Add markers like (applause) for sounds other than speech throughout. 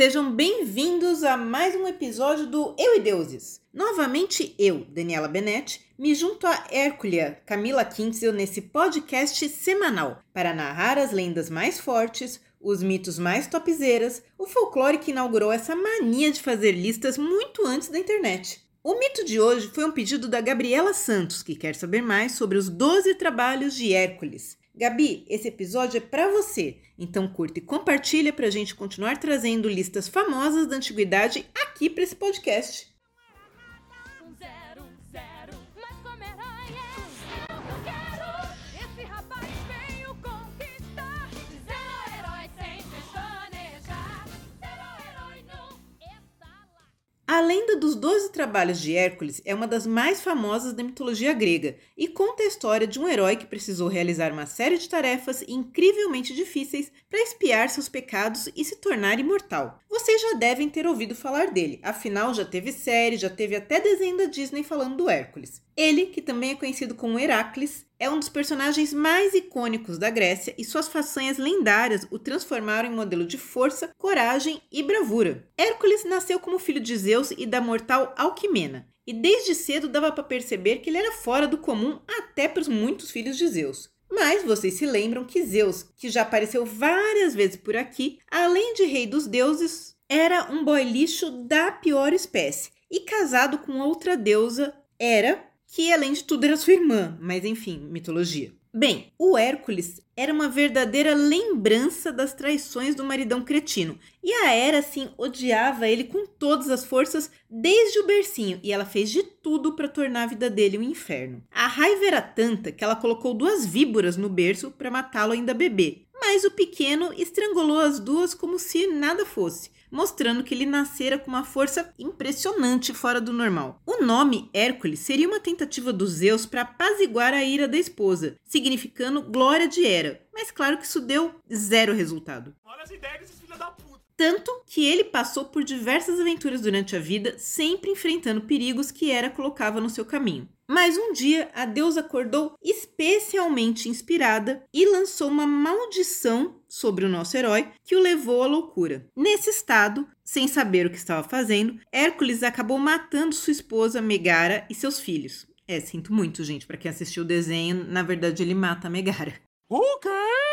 Sejam bem-vindos a mais um episódio do Eu e Deuses. Novamente eu, Daniela Benetti, me junto a Hérculia Camila Kintzel nesse podcast semanal para narrar as lendas mais fortes, os mitos mais topzeiras, o folclore que inaugurou essa mania de fazer listas muito antes da internet. O mito de hoje foi um pedido da Gabriela Santos, que quer saber mais sobre os 12 trabalhos de Hércules. Gabi, esse episódio é para você, então curta e compartilha para a gente continuar trazendo listas famosas da antiguidade aqui para esse podcast. A lenda dos Doze Trabalhos de Hércules é uma das mais famosas da mitologia grega e conta a história de um herói que precisou realizar uma série de tarefas incrivelmente difíceis para espiar seus pecados e se tornar imortal. Vocês já devem ter ouvido falar dele, afinal já teve série, já teve até desenho da Disney falando do Hércules. Ele, que também é conhecido como Heracles, é um dos personagens mais icônicos da Grécia e suas façanhas lendárias o transformaram em modelo de força, coragem e bravura. Hércules nasceu como filho de Zeus e da mortal Alquimena, e desde cedo dava para perceber que ele era fora do comum até para os muitos filhos de Zeus. Mas vocês se lembram que Zeus, que já apareceu várias vezes por aqui, além de rei dos deuses, era um boy lixo da pior espécie e casado com outra deusa, Hera, que além de tudo era sua irmã, mas enfim, mitologia. Bem, o Hércules era uma verdadeira lembrança das traições do maridão cretino. E a Hera, assim, odiava ele com todas as forças desde o bercinho, e ela fez de tudo para tornar a vida dele um inferno. A raiva era tanta que ela colocou duas víboras no berço para matá-lo ainda bebê. Mas o pequeno estrangulou as duas como se nada fosse mostrando que ele nascera com uma força impressionante fora do normal. O nome Hércules seria uma tentativa dos Zeus para apaziguar a ira da esposa, significando glória de Hera, mas claro que isso deu zero resultado. Olha as ideias filhos da puta. Tanto que ele passou por diversas aventuras durante a vida, sempre enfrentando perigos que Hera colocava no seu caminho. Mas um dia a deusa acordou especialmente inspirada e lançou uma maldição sobre o nosso herói que o levou à loucura. Nesse estado, sem saber o que estava fazendo, Hércules acabou matando sua esposa Megara e seus filhos. É, sinto muito, gente, para quem assistiu o desenho, na verdade ele mata a Megara. O quê?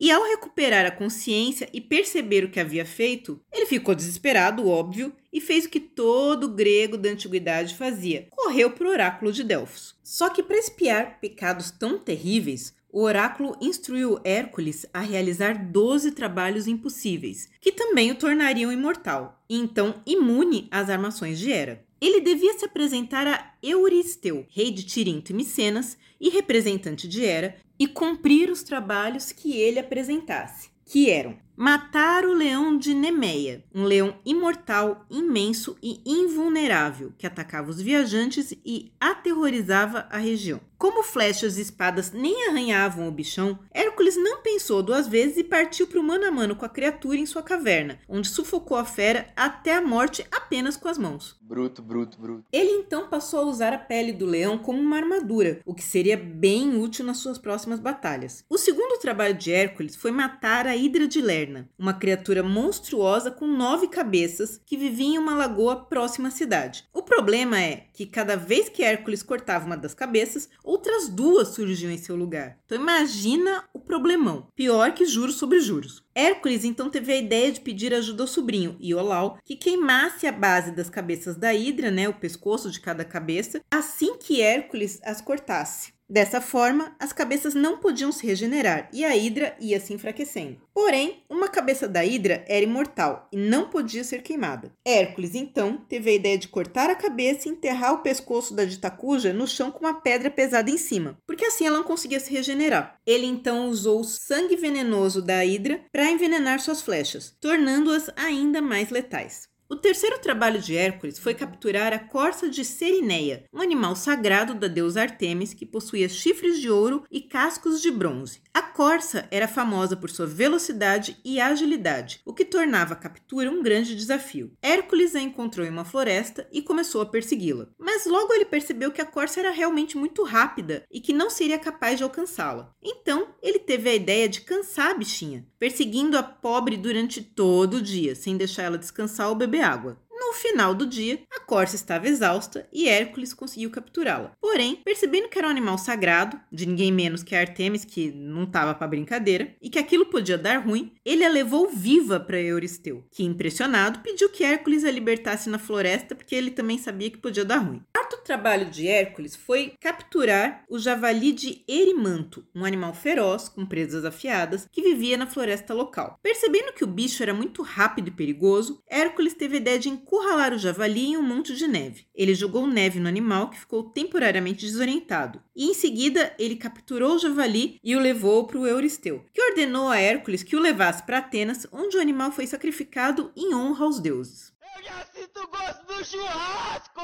E ao recuperar a consciência e perceber o que havia feito, ele ficou desesperado, óbvio, e fez o que todo grego da antiguidade fazia: correu para o oráculo de Delfos. Só que para espiar pecados tão terríveis, o oráculo instruiu Hércules a realizar 12 trabalhos impossíveis, que também o tornariam imortal, e então imune às armações de Hera. Ele devia se apresentar a Euristeu, rei de Tirinto e Micenas e representante de Hera, e cumprir os trabalhos que ele apresentasse, que eram matar o leão de Nemeia, um leão imortal, imenso e invulnerável que atacava os viajantes e aterrorizava a região. Como flechas e espadas nem arranhavam o bichão, Hércules não pensou duas vezes e partiu para o mano a mano com a criatura em sua caverna, onde sufocou a fera até a morte apenas com as mãos. Bruto, bruto, bruto. Ele então passou a usar a pele do leão como uma armadura, o que seria bem útil nas suas próximas batalhas. O segundo trabalho de Hércules foi matar a Hidra de Lerna, uma criatura monstruosa com nove cabeças que vivia em uma lagoa próxima à cidade. O problema é que cada vez que Hércules cortava uma das cabeças, outras duas surgiam em seu lugar. Então imagina o problemão. Pior que juros sobre juros. Hércules então teve a ideia de pedir ajuda ao sobrinho, Iolau, que queimasse a base das cabeças da Hidra, né, o pescoço de cada cabeça, assim que Hércules as cortasse. Dessa forma, as cabeças não podiam se regenerar e a Hidra ia se enfraquecendo. Porém, uma cabeça da Hidra era imortal e não podia ser queimada. Hércules, então, teve a ideia de cortar a cabeça e enterrar o pescoço da Ditacuja no chão com uma pedra pesada em cima, porque assim ela não conseguia se regenerar. Ele então usou o sangue venenoso da Hidra para envenenar suas flechas, tornando-as ainda mais letais. O terceiro trabalho de Hércules foi capturar a corça de Serineia, um animal sagrado da deusa Artemis que possuía chifres de ouro e cascos de bronze. A corça era famosa por sua velocidade e agilidade, o que tornava a captura um grande desafio. Hércules a encontrou em uma floresta e começou a persegui-la. Mas logo ele percebeu que a corça era realmente muito rápida e que não seria capaz de alcançá-la. Então ele teve a ideia de cansar a bichinha. Perseguindo a pobre durante todo o dia, sem deixar ela descansar ou beber água. No final do dia, a corça estava exausta e Hércules conseguiu capturá-la. Porém, percebendo que era um animal sagrado, de ninguém menos que Artemis, que não estava para brincadeira, e que aquilo podia dar ruim, ele a levou viva para Euristeu, que, impressionado, pediu que Hércules a libertasse na floresta porque ele também sabia que podia dar ruim. Quarto trabalho de Hércules foi capturar o javali de Erimanto, um animal feroz com presas afiadas que vivia na floresta local. Percebendo que o bicho era muito rápido e perigoso, Hércules teve a ideia de encurralar o javali em um monte de neve. Ele jogou neve no animal, que ficou temporariamente desorientado. E em seguida, ele capturou o javali e o levou para o Euristeu, que ordenou a Hércules que o levasse para Atenas, onde o animal foi sacrificado em honra aos deuses. Eu já sinto gosto do churrasco!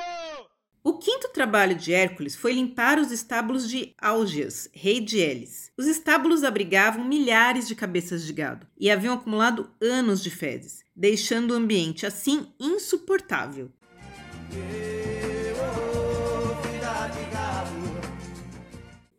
O quinto trabalho de Hércules foi limpar os estábulos de Álgias, rei de Elis. Os estábulos abrigavam milhares de cabeças de gado e haviam acumulado anos de fezes, deixando o ambiente assim insuportável.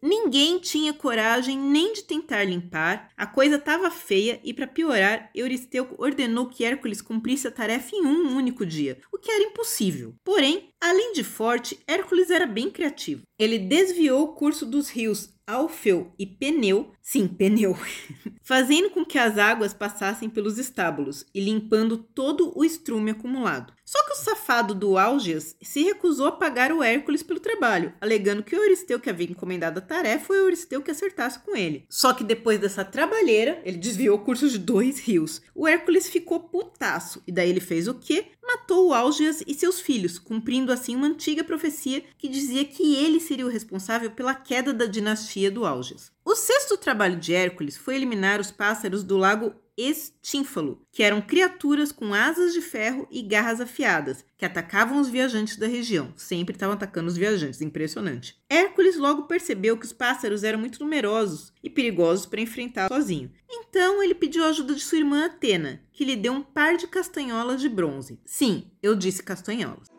Ninguém tinha coragem nem de tentar limpar, a coisa estava feia e, para piorar, Euristeu ordenou que Hércules cumprisse a tarefa em um único dia, o que era impossível. Porém, além de forte, Hércules era bem criativo. Ele desviou o curso dos rios Alfeu e Peneu, sim, Peneu, (laughs) fazendo com que as águas passassem pelos estábulos e limpando todo o estrume acumulado. Só que o safado do Álgias se recusou a pagar o Hércules pelo trabalho, alegando que o Euristeu que havia encomendado a tarefa foi o Euristeu que acertasse com ele. Só que depois dessa trabalheira, ele desviou o curso de dois rios. O Hércules ficou putaço, e daí ele fez o quê? Matou o Álgias e seus filhos, cumprindo assim uma antiga profecia que dizia que ele seria o responsável pela queda da dinastia do Álgias. O sexto trabalho de Hércules foi eliminar os pássaros do lago estínfalo, que eram criaturas com asas de ferro e garras afiadas, que atacavam os viajantes da região. Sempre estavam atacando os viajantes, impressionante. Hércules logo percebeu que os pássaros eram muito numerosos e perigosos para enfrentar sozinho. Então ele pediu a ajuda de sua irmã Atena, que lhe deu um par de castanholas de bronze. Sim, eu disse castanholas.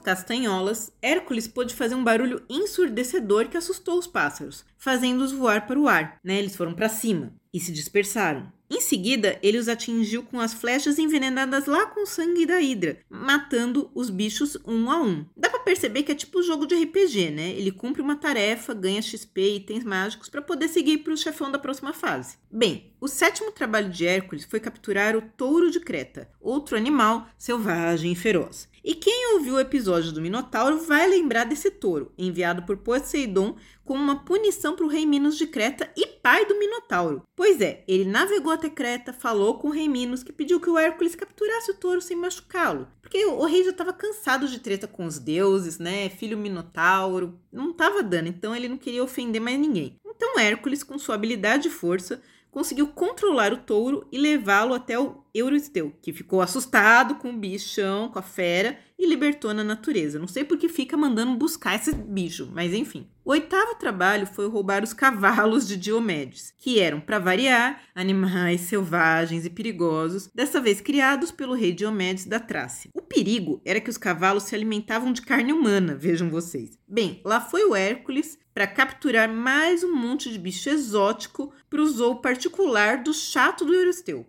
Castanholas, Hércules pôde fazer um barulho ensurdecedor que assustou os pássaros, fazendo-os voar para o ar. Né? Eles foram para cima e se dispersaram. Em seguida, ele os atingiu com as flechas envenenadas lá com o sangue da Hidra, matando os bichos um a um. Dá para perceber que é tipo jogo de RPG, né? Ele cumpre uma tarefa, ganha XP e itens mágicos para poder seguir para o chefão da próxima fase. Bem, o sétimo trabalho de Hércules foi capturar o touro de Creta, outro animal selvagem e feroz. E quem ouviu o episódio do Minotauro vai lembrar desse touro, enviado por Poseidon como uma punição para o rei Minos de Creta e pai do Minotauro. Pois é, ele navegou até Creta, falou com o rei Minos que pediu que o Hércules capturasse o touro sem machucá-lo. Porque o rei já estava cansado de treta com os deuses, né? Filho Minotauro, não estava dando, então ele não queria ofender mais ninguém. Então Hércules, com sua habilidade e força, conseguiu controlar o touro e levá-lo até o Euristeu, que ficou assustado com o bichão, com a fera e libertou na natureza. Não sei por que fica mandando buscar esse bicho, mas enfim. O oitavo trabalho foi roubar os cavalos de Diomedes, que eram, para variar, animais selvagens e perigosos, dessa vez criados pelo rei Diomedes da Trácia. O perigo era que os cavalos se alimentavam de carne humana, vejam vocês. Bem, lá foi o Hércules para capturar mais um monte de bicho exótico para o zoo particular do chato do Euristeu.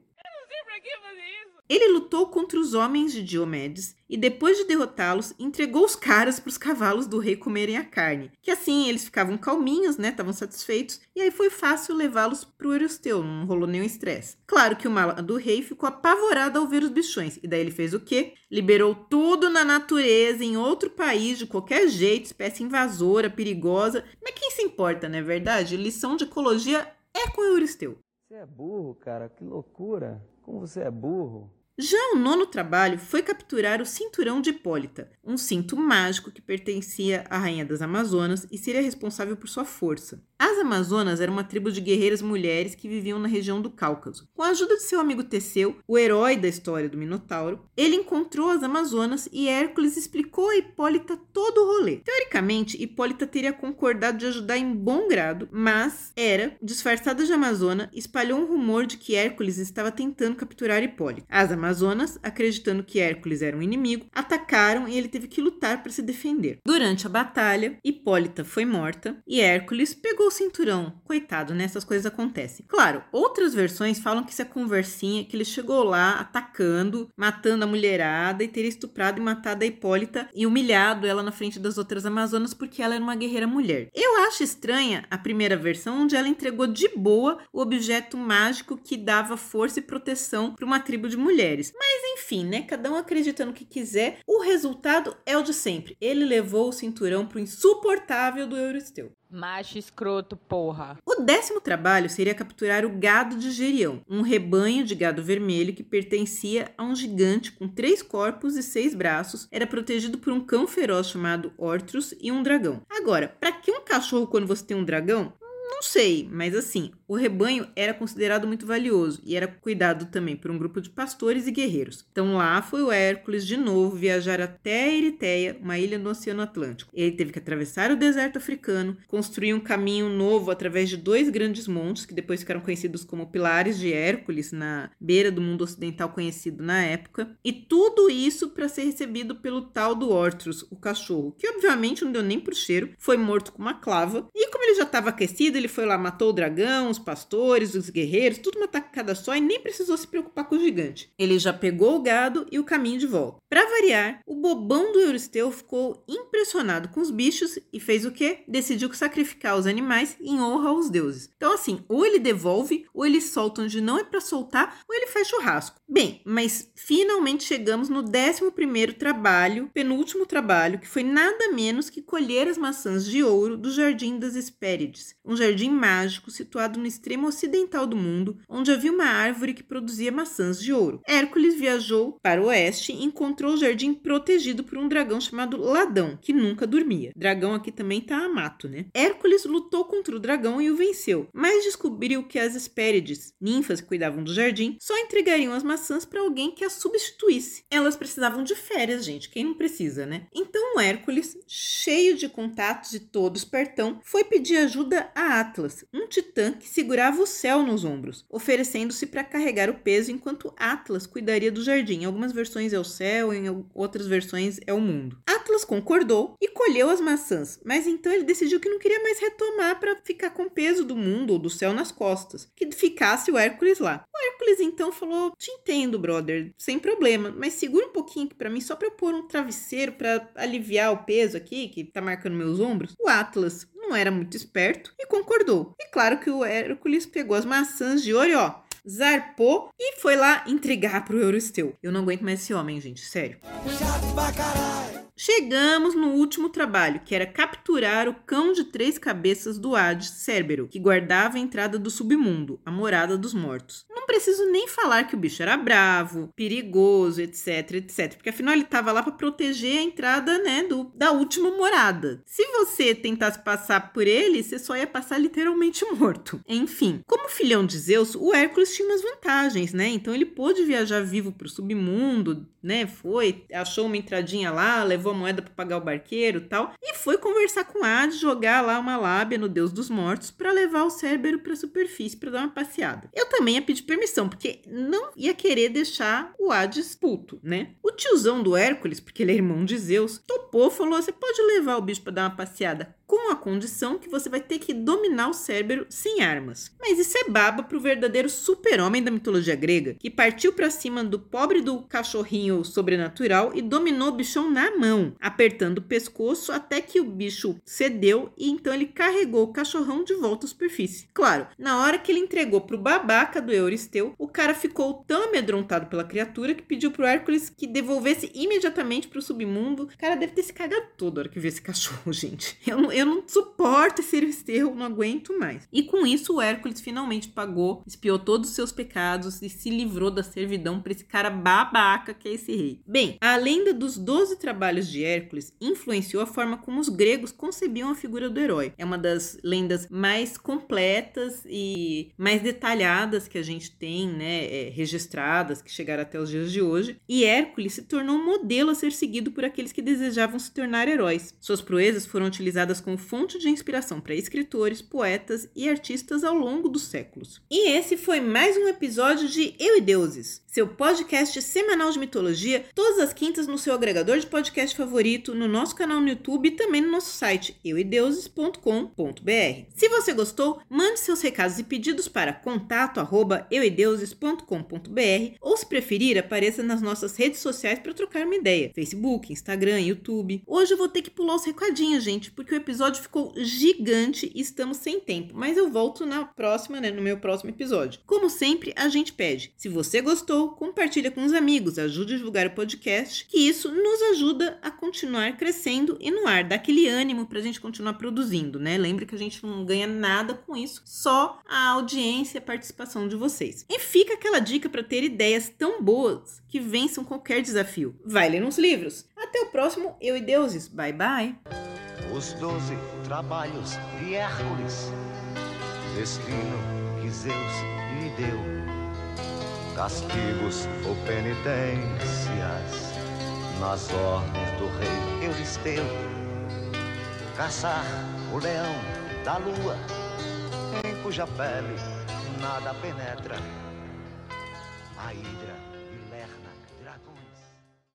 Ele lutou contra os homens de Diomedes e, depois de derrotá-los, entregou os caras para os cavalos do rei comerem a carne. Que assim eles ficavam calminhos, né? Estavam satisfeitos. E aí foi fácil levá-los para o Euristeu, não rolou nenhum estresse. Claro que o mala do rei ficou apavorado ao ver os bichões. E daí ele fez o quê? Liberou tudo na natureza, em outro país, de qualquer jeito, espécie invasora, perigosa. Mas quem se importa, não é verdade? Lição de ecologia é com o Euristeu. Você é burro, cara, que loucura. Como você é burro. Já o nono trabalho foi capturar o cinturão de Hipólita, um cinto mágico que pertencia à rainha das Amazonas e seria responsável por sua força. As Amazonas eram uma tribo de guerreiras mulheres que viviam na região do Cáucaso. Com a ajuda de seu amigo Teseu, o herói da história do Minotauro, ele encontrou as Amazonas e Hércules explicou a Hipólita todo o rolê. Teoricamente, Hipólita teria concordado de ajudar em bom grado, mas Hera, disfarçada de Amazona, espalhou um rumor de que Hércules estava tentando capturar Hipólita. As Amazonas, acreditando que Hércules era um inimigo, atacaram e ele teve que lutar para se defender. Durante a batalha, Hipólita foi morta e Hércules pegou o cinturão. Coitado, né? Essas coisas acontecem. Claro, outras versões falam que isso é conversinha, que ele chegou lá atacando, matando a mulherada e teria estuprado e matado a Hipólita e humilhado ela na frente das outras Amazonas porque ela era uma guerreira mulher. Eu acho estranha a primeira versão, onde ela entregou de boa o objeto mágico que dava força e proteção para uma tribo de mulheres. Mas enfim, né? Cada um acredita no que quiser. O resultado é o de sempre. Ele levou o cinturão pro insuportável do Euristeu. Macho escroto, porra. O décimo trabalho seria capturar o gado de Gerião, um rebanho de gado vermelho que pertencia a um gigante com três corpos e seis braços, era protegido por um cão feroz chamado Ortrus e um dragão. Agora, para que um cachorro quando você tem um dragão? Não sei, mas assim, o rebanho era considerado muito valioso e era cuidado também por um grupo de pastores e guerreiros. Então lá foi o Hércules de novo viajar até Eritéia, uma ilha no Oceano Atlântico. Ele teve que atravessar o deserto africano, construir um caminho novo através de dois grandes montes que depois ficaram conhecidos como Pilares de Hércules, na beira do mundo ocidental conhecido na época. E tudo isso para ser recebido pelo tal do Ortrus, o cachorro, que obviamente não deu nem pro cheiro, foi morto com uma clava. E como ele já estava aquecido, ele foi lá, matou o dragão, os pastores, os guerreiros, tudo uma tacada só e nem precisou se preocupar com o gigante. Ele já pegou o gado e o caminho de volta. Para variar, o bobão do Euristeu ficou impressionado com os bichos e fez o quê? Decidiu sacrificar os animais em honra aos deuses. Então assim, ou ele devolve, ou ele solta onde não é para soltar, ou ele faz churrasco. Bem, mas finalmente chegamos no 11 primeiro trabalho, penúltimo trabalho, que foi nada menos que colher as maçãs de ouro do Jardim das Hespérides, um jardim mágico situado no extremo ocidental do mundo, onde havia uma árvore que produzia maçãs de ouro. Hércules viajou para o oeste e encontrou o jardim protegido por um dragão chamado Ladão, que nunca dormia. Dragão aqui também tá a mato, né? Hércules lutou contra o dragão e o venceu, mas descobriu que as Hespérides, ninfas que cuidavam do jardim, só entregariam as maçãs para alguém que as substituísse. Elas precisavam de férias, gente, quem não precisa, né? Então Hércules, cheio de contatos e todo espertão, foi pedir ajuda a Atlas, um titã que segurava o céu nos ombros, oferecendo-se para carregar o peso enquanto Atlas cuidaria do jardim. Em algumas versões é o céu, em outras versões é o mundo. Atlas concordou e colheu as maçãs, mas então ele decidiu que não queria mais retomar para ficar com o peso do mundo ou do céu nas costas, que ficasse o Hércules lá. O Hércules então falou: "Te entendo, brother, sem problema, mas segura um pouquinho aqui para mim só para eu pôr um travesseiro para aliviar o peso aqui que tá marcando meus ombros". O Atlas não era muito esperto e concordou. E claro que o Hércules pegou as maçãs de ouro ó, zarpou e foi lá entregar pro Euristeu. Eu não aguento mais esse homem, gente, sério. Chato pra caralho. Chegamos no último trabalho, que era capturar o cão de três cabeças do Hades, Cérbero, que guardava a entrada do submundo, a morada dos mortos. Não preciso nem falar que o bicho era bravo, perigoso, etc, etc, porque afinal ele estava lá para proteger a entrada, né, do, da última morada. Se você tentasse passar por ele, você só ia passar literalmente (laughs) morto. Enfim, como filhão de Zeus, o Hércules tinha umas vantagens, né? Então ele pôde viajar vivo para o submundo, né? Foi, achou uma entradinha lá, levou a moeda para pagar o barqueiro tal, e foi conversar com Hades, jogar lá uma lábia no Deus dos Mortos para levar o Cérbero para a superfície para dar uma passeada. Eu também ia pedir permissão, porque não ia querer deixar o Hades puto, né? O tiozão do Hércules, porque ele é irmão de Zeus, topou, falou: "Você pode levar o bicho para dar uma passeada com a condição que você vai ter que dominar o Cérbero sem armas. Mas isso é baba pro verdadeiro super-homem da mitologia grega, que partiu para cima do pobre do cachorrinho sobrenatural e dominou o bichão na mão, apertando o pescoço até que o bicho cedeu e então ele carregou o cachorrão de volta à superfície. Claro, na hora que ele entregou pro babaca do Euristeu, o cara ficou tão amedrontado pela criatura que pediu pro Hércules que devolvesse imediatamente pro submundo. O cara deve ter se cagado todo na hora que viu esse cachorro, (laughs) gente. Eu eu não suporto esse Euristeu, não aguento mais. E com isso, o Hércules finalmente pagou, espiou todos os seus pecados e se livrou da servidão para esse cara babaca que é esse rei. Bem, a lenda dos 12 trabalhos de Hércules influenciou a forma como os gregos concebiam a figura do herói. É uma das lendas mais completas e mais detalhadas que a gente tem, né, é, registradas, que chegaram até os dias de hoje. E Hércules se tornou um modelo a ser seguido por aqueles que desejavam se tornar heróis. Suas proezas foram utilizadas como fonte de inspiração para escritores, poetas e artistas ao longo dos séculos. E esse foi mais um episódio de Eu e Deuses, seu podcast semanal de mitologia, todas as quintas no seu agregador de podcast favorito, no nosso canal no YouTube e também no nosso site euideuses.com.br. Se você gostou, mande seus recados e pedidos para contato@euideuses.com.br ou se preferir, apareça nas nossas redes sociais para trocar uma ideia: Facebook, Instagram, YouTube. Hoje eu vou ter que pular os recadinhos, gente, porque o episódio ficou gigante e estamos sem tempo, mas eu volto na próxima, né, no meu próximo episódio. Como sempre, a gente pede: se você gostou, compartilha com os amigos, ajude a divulgar o podcast, que isso nos ajuda a continuar crescendo e no ar, dá aquele ânimo para a gente continuar produzindo, né? Lembre que a gente não ganha nada com isso, só a audiência e a participação de vocês. E fica aquela dica para ter ideias tão boas que vençam qualquer desafio. Vai ler uns livros. Até o próximo Eu e Deuses. Bye bye. Os doze trabalhos de Hércules, destino que Zeus lhe deu, castigos ou penitências, nas ordens do rei Euristeu, caçar o leão da lua, em cuja pele nada penetra, a hidra.